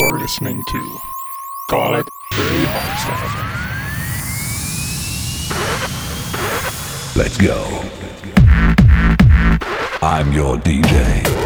You're listening to Call It Early Hardstyle. Let's go. I'm your DJ.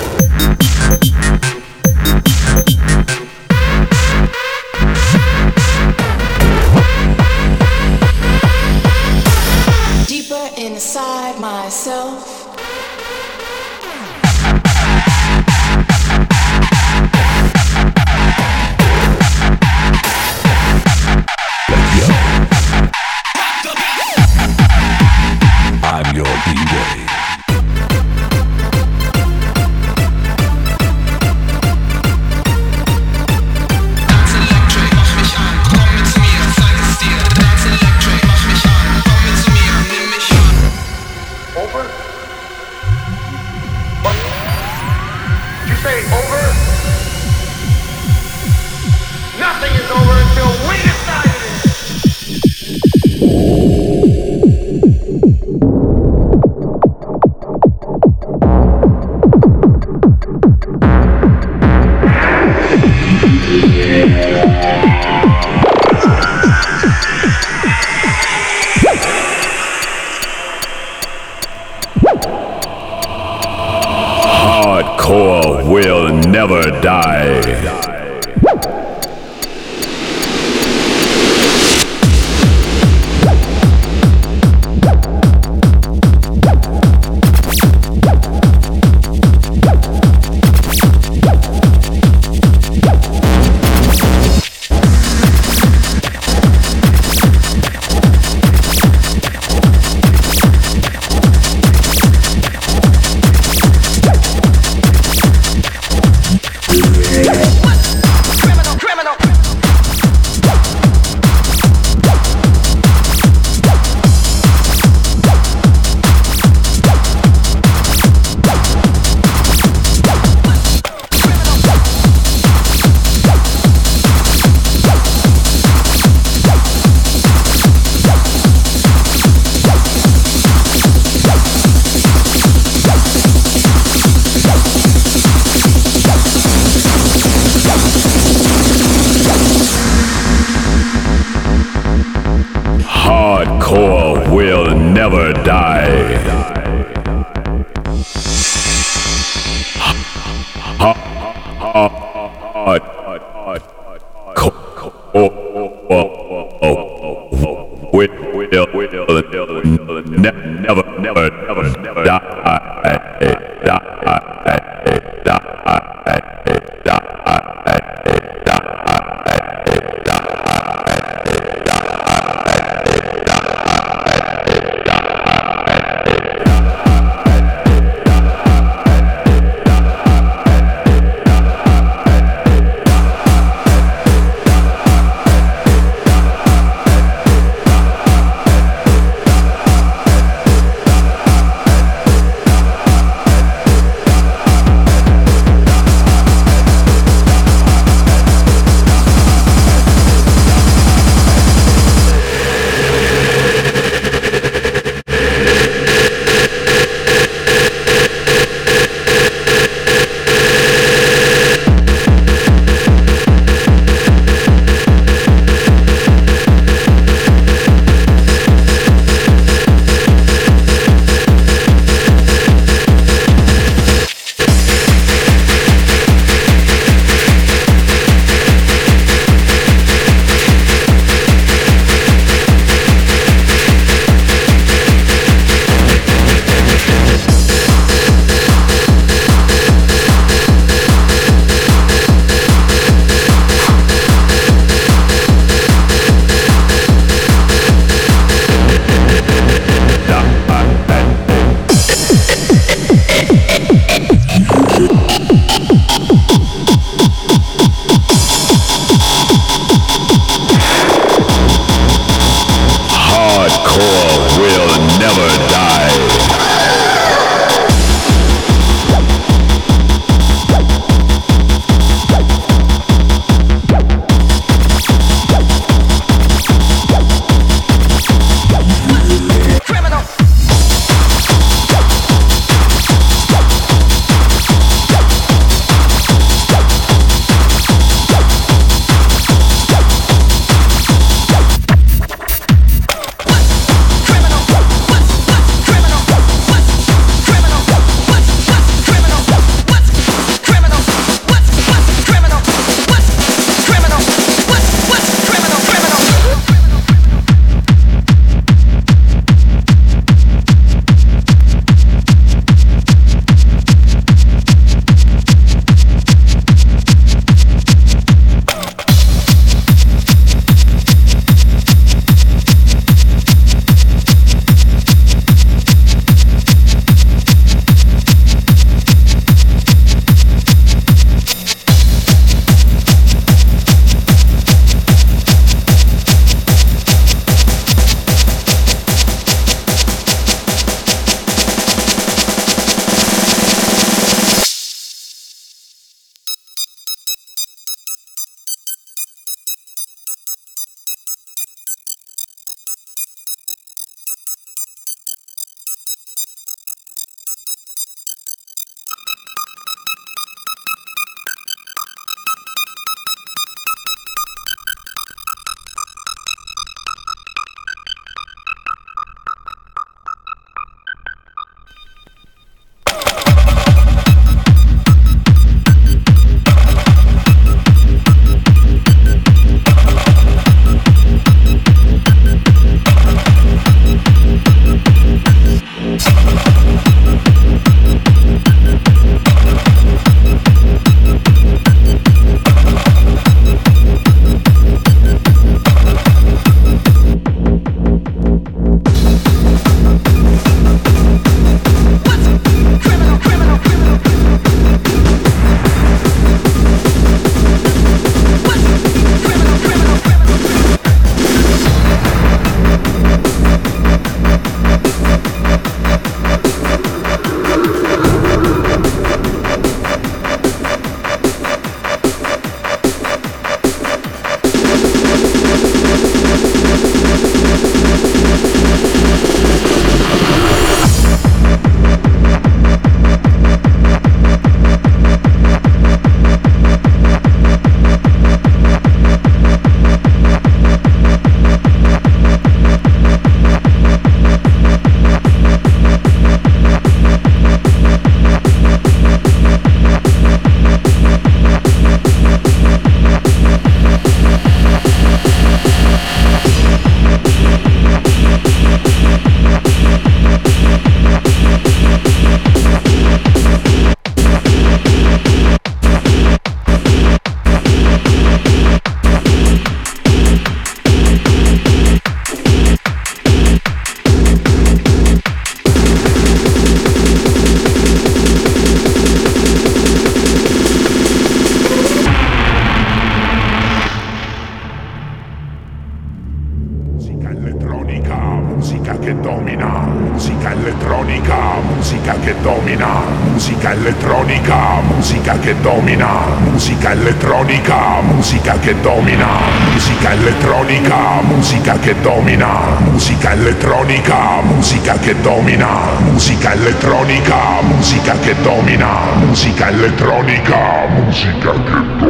Che domina, musica elettronica, musica che domina, musica elettronica, musica che domina, musica elettronica, musica che domina, musica elettronica, musica che domina.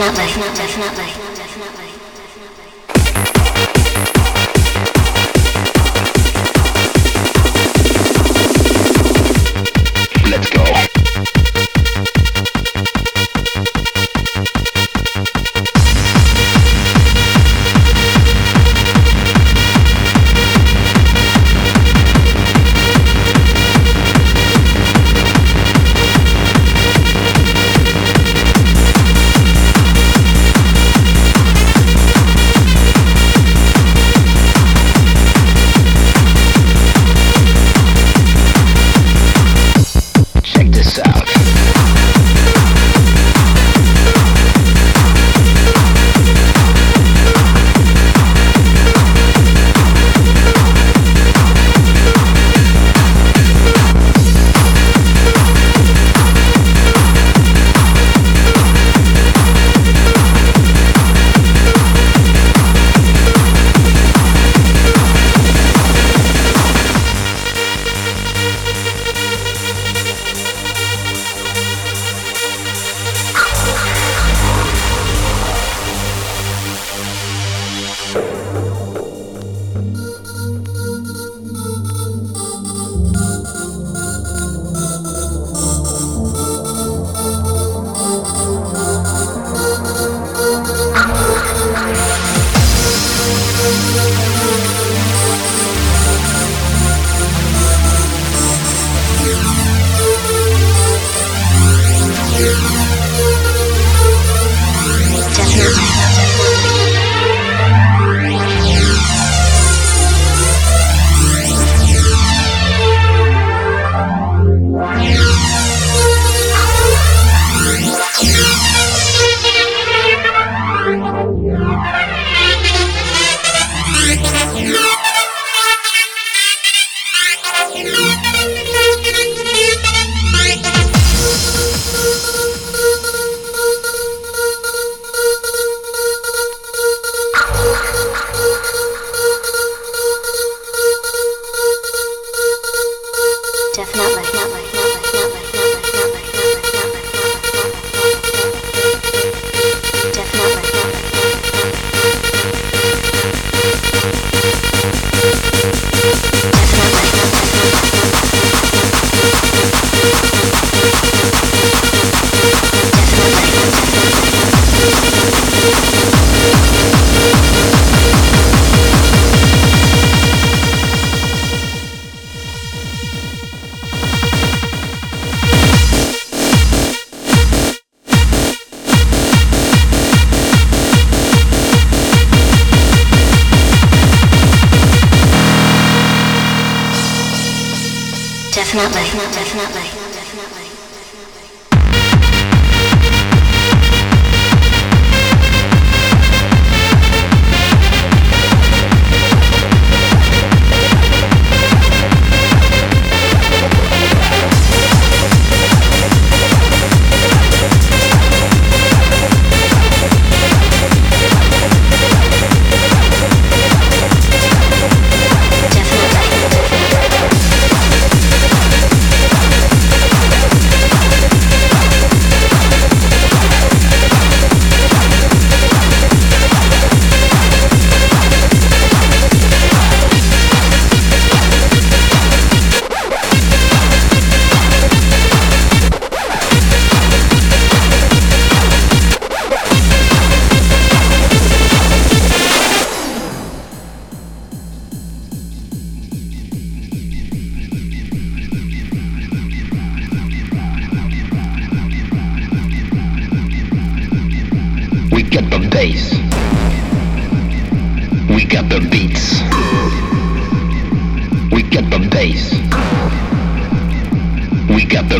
Definitely, definitely,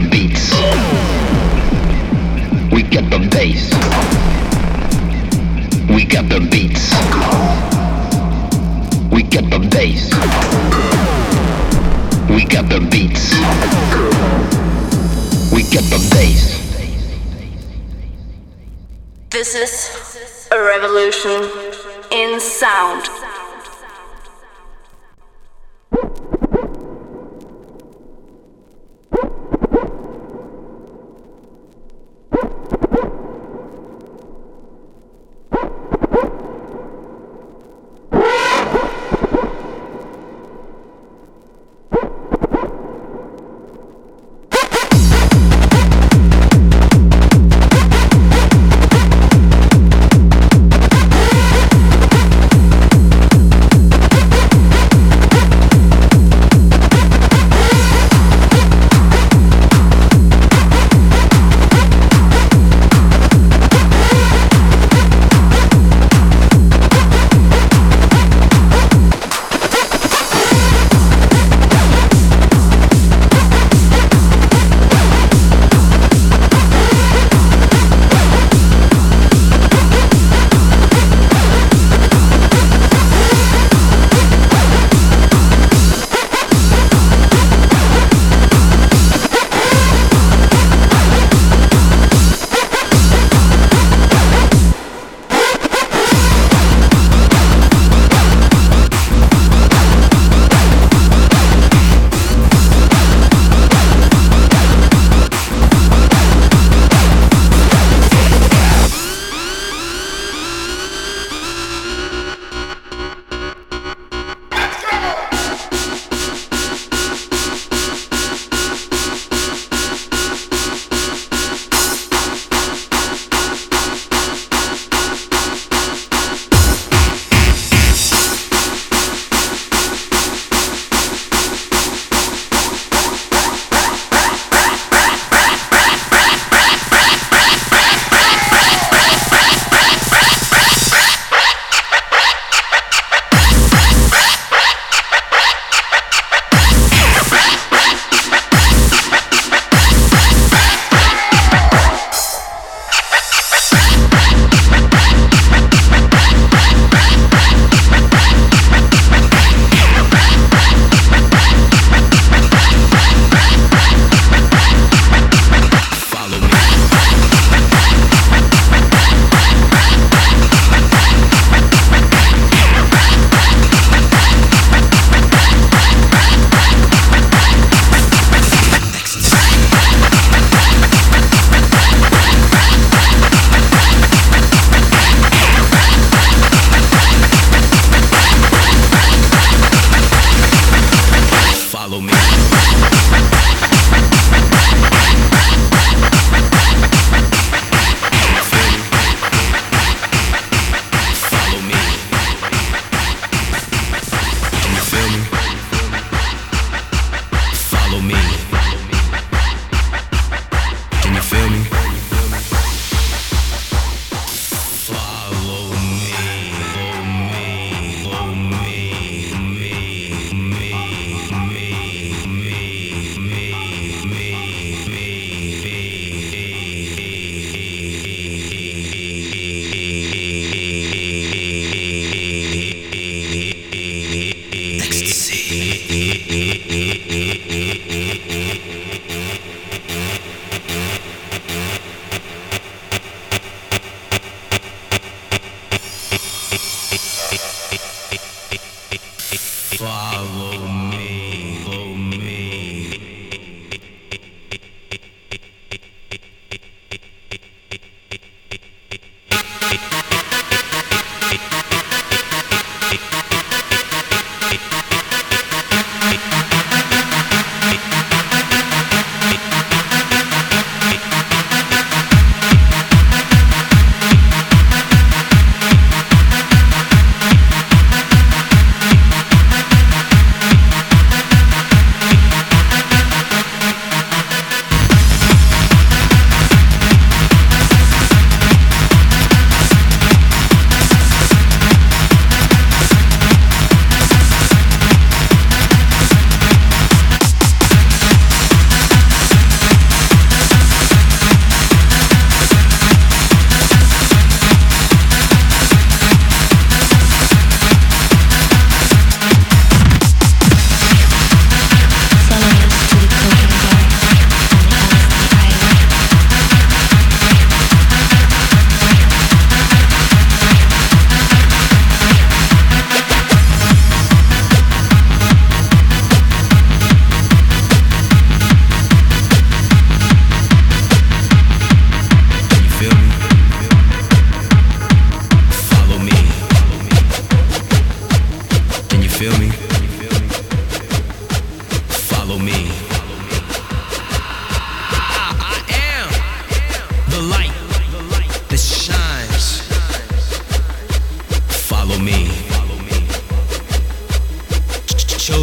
the beats. We got the bass. We got the beats. We got the bass. We got the beats. We got the bass. This is a revolution in sound.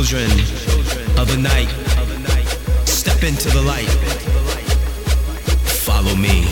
Children of the night, step into the light. Follow me.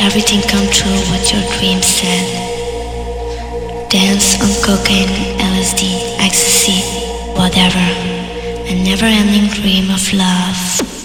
Everything come true what your dreams said. Dance on cocaine, LSD, ecstasy, whatever. A never-ending dream of love.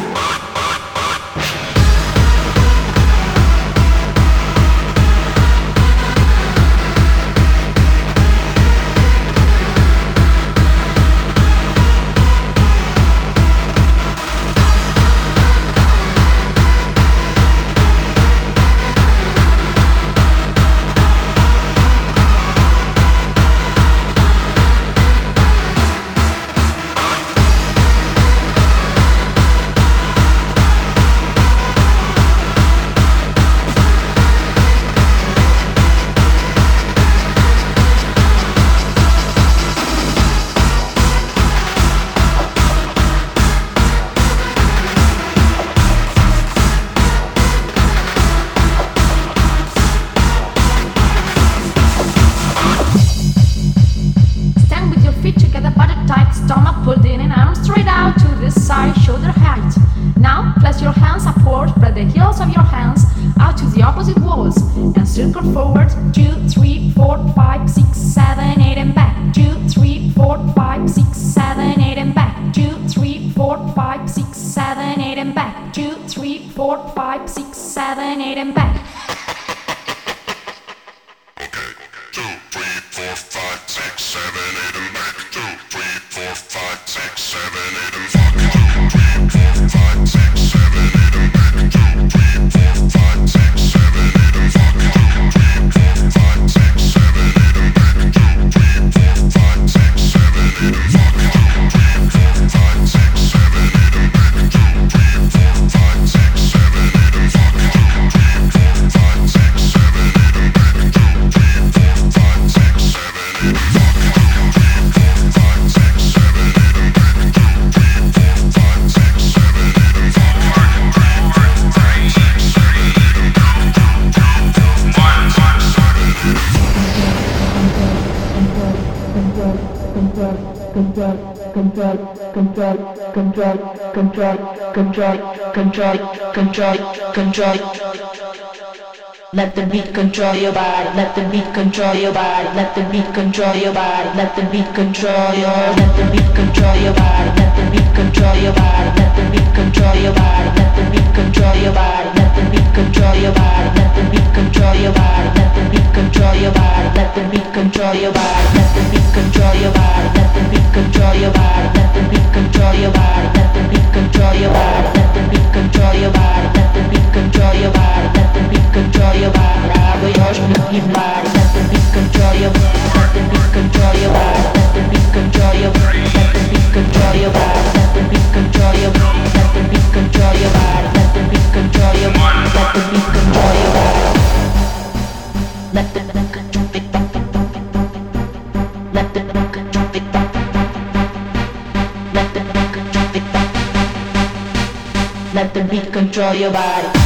Peace. control, control, control, control, control, control, control, control. Let the beat control your body, let the beat control your body, let the beat control your body, let the beat control your let the beat control your body, let the beat control your body, let the beat control your body, let the beat control your body. Let the beat control your body, let the beat control your body, let the beat control your body. Let the beat control your body. Let the beat control your body. Let the beat control your body. Let the beat control your body. Let the beat control your body. Let the beat control your body. Let the beat control your body. Let the beat control your body. Let the beat control your body. Let the beat control your body. Let the beat control your body. Let the beat control your body control. Let the beat control. Let the beat control. Let the beat control. Let the beat control your body.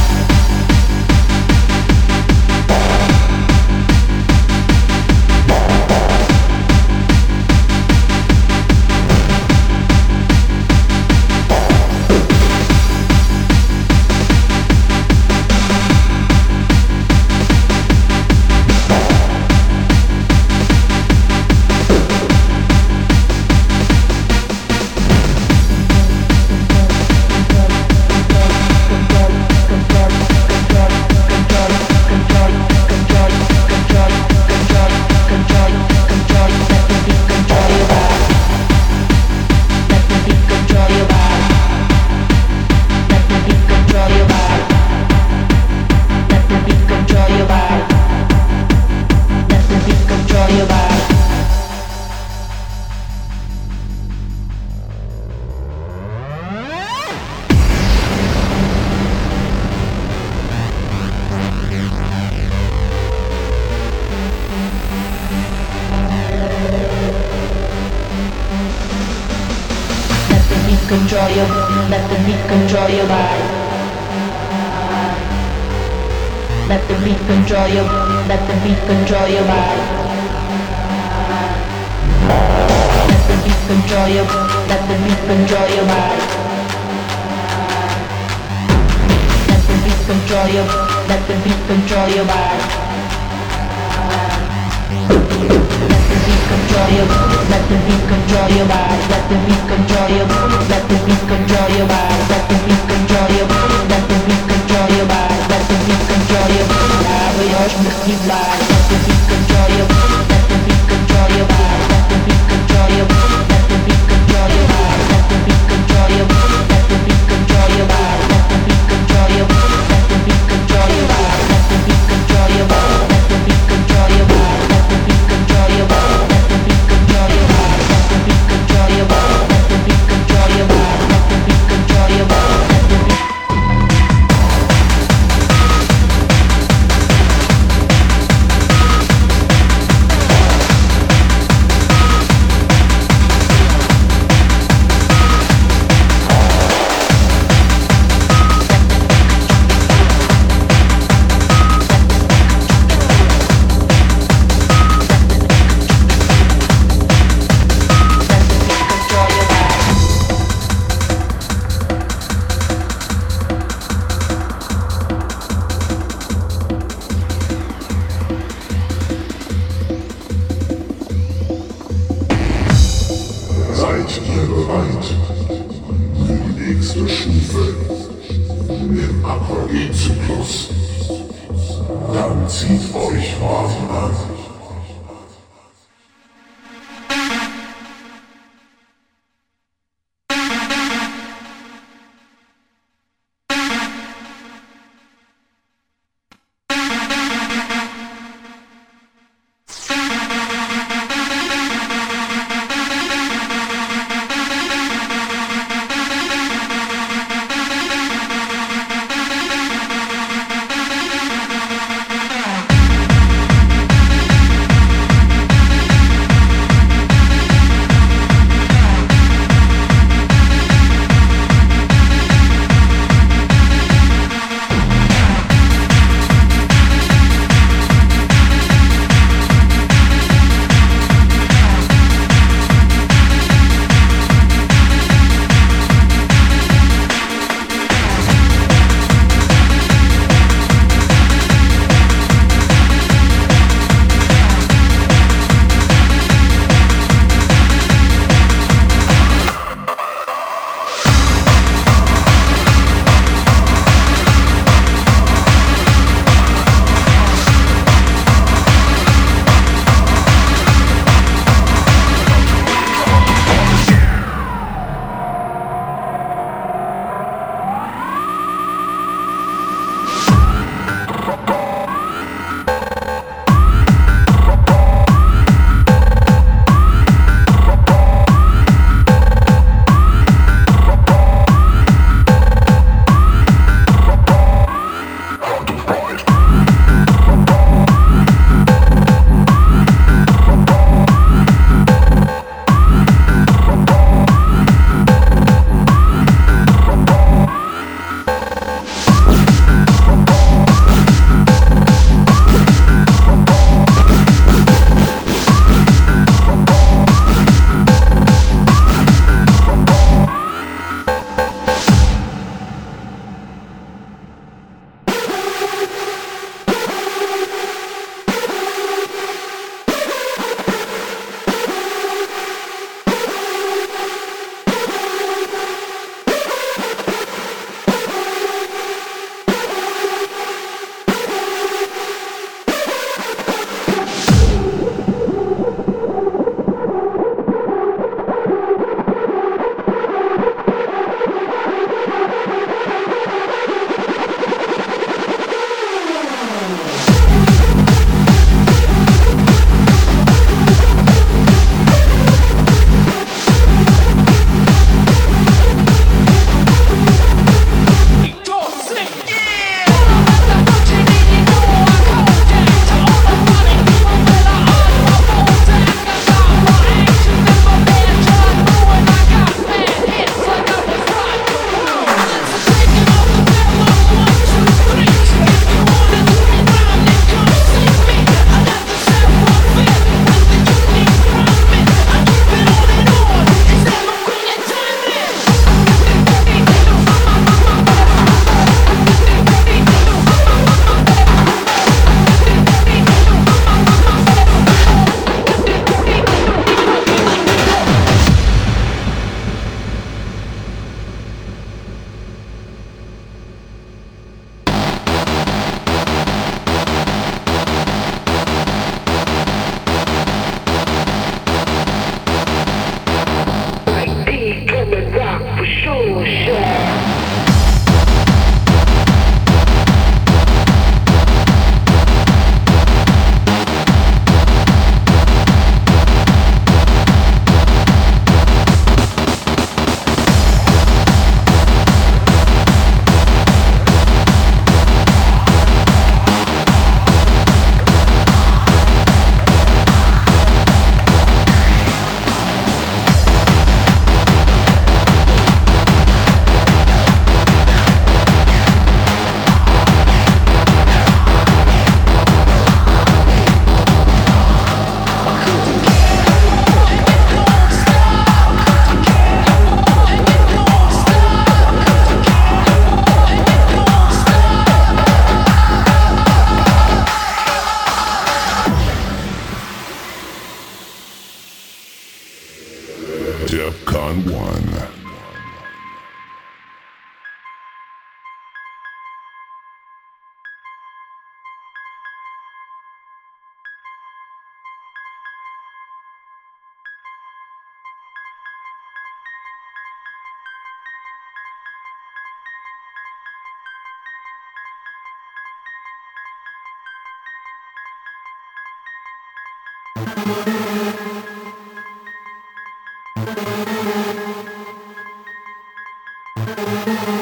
DefQon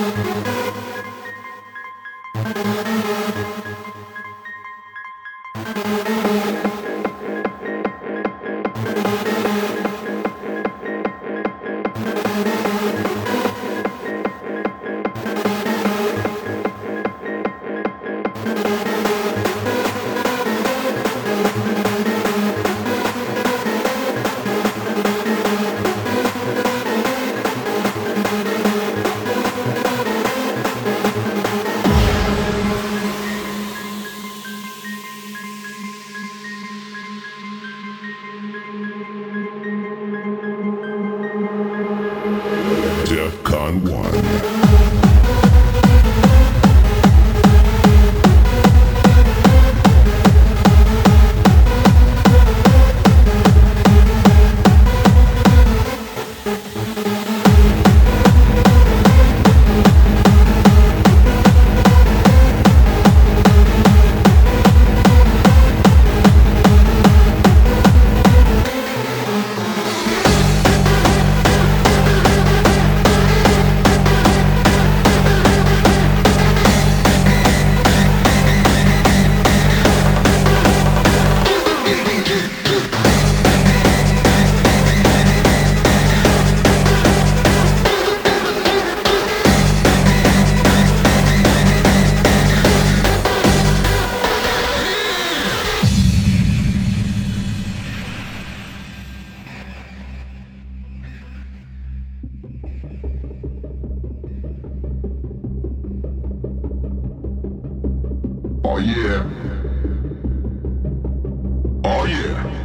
Oh yeah.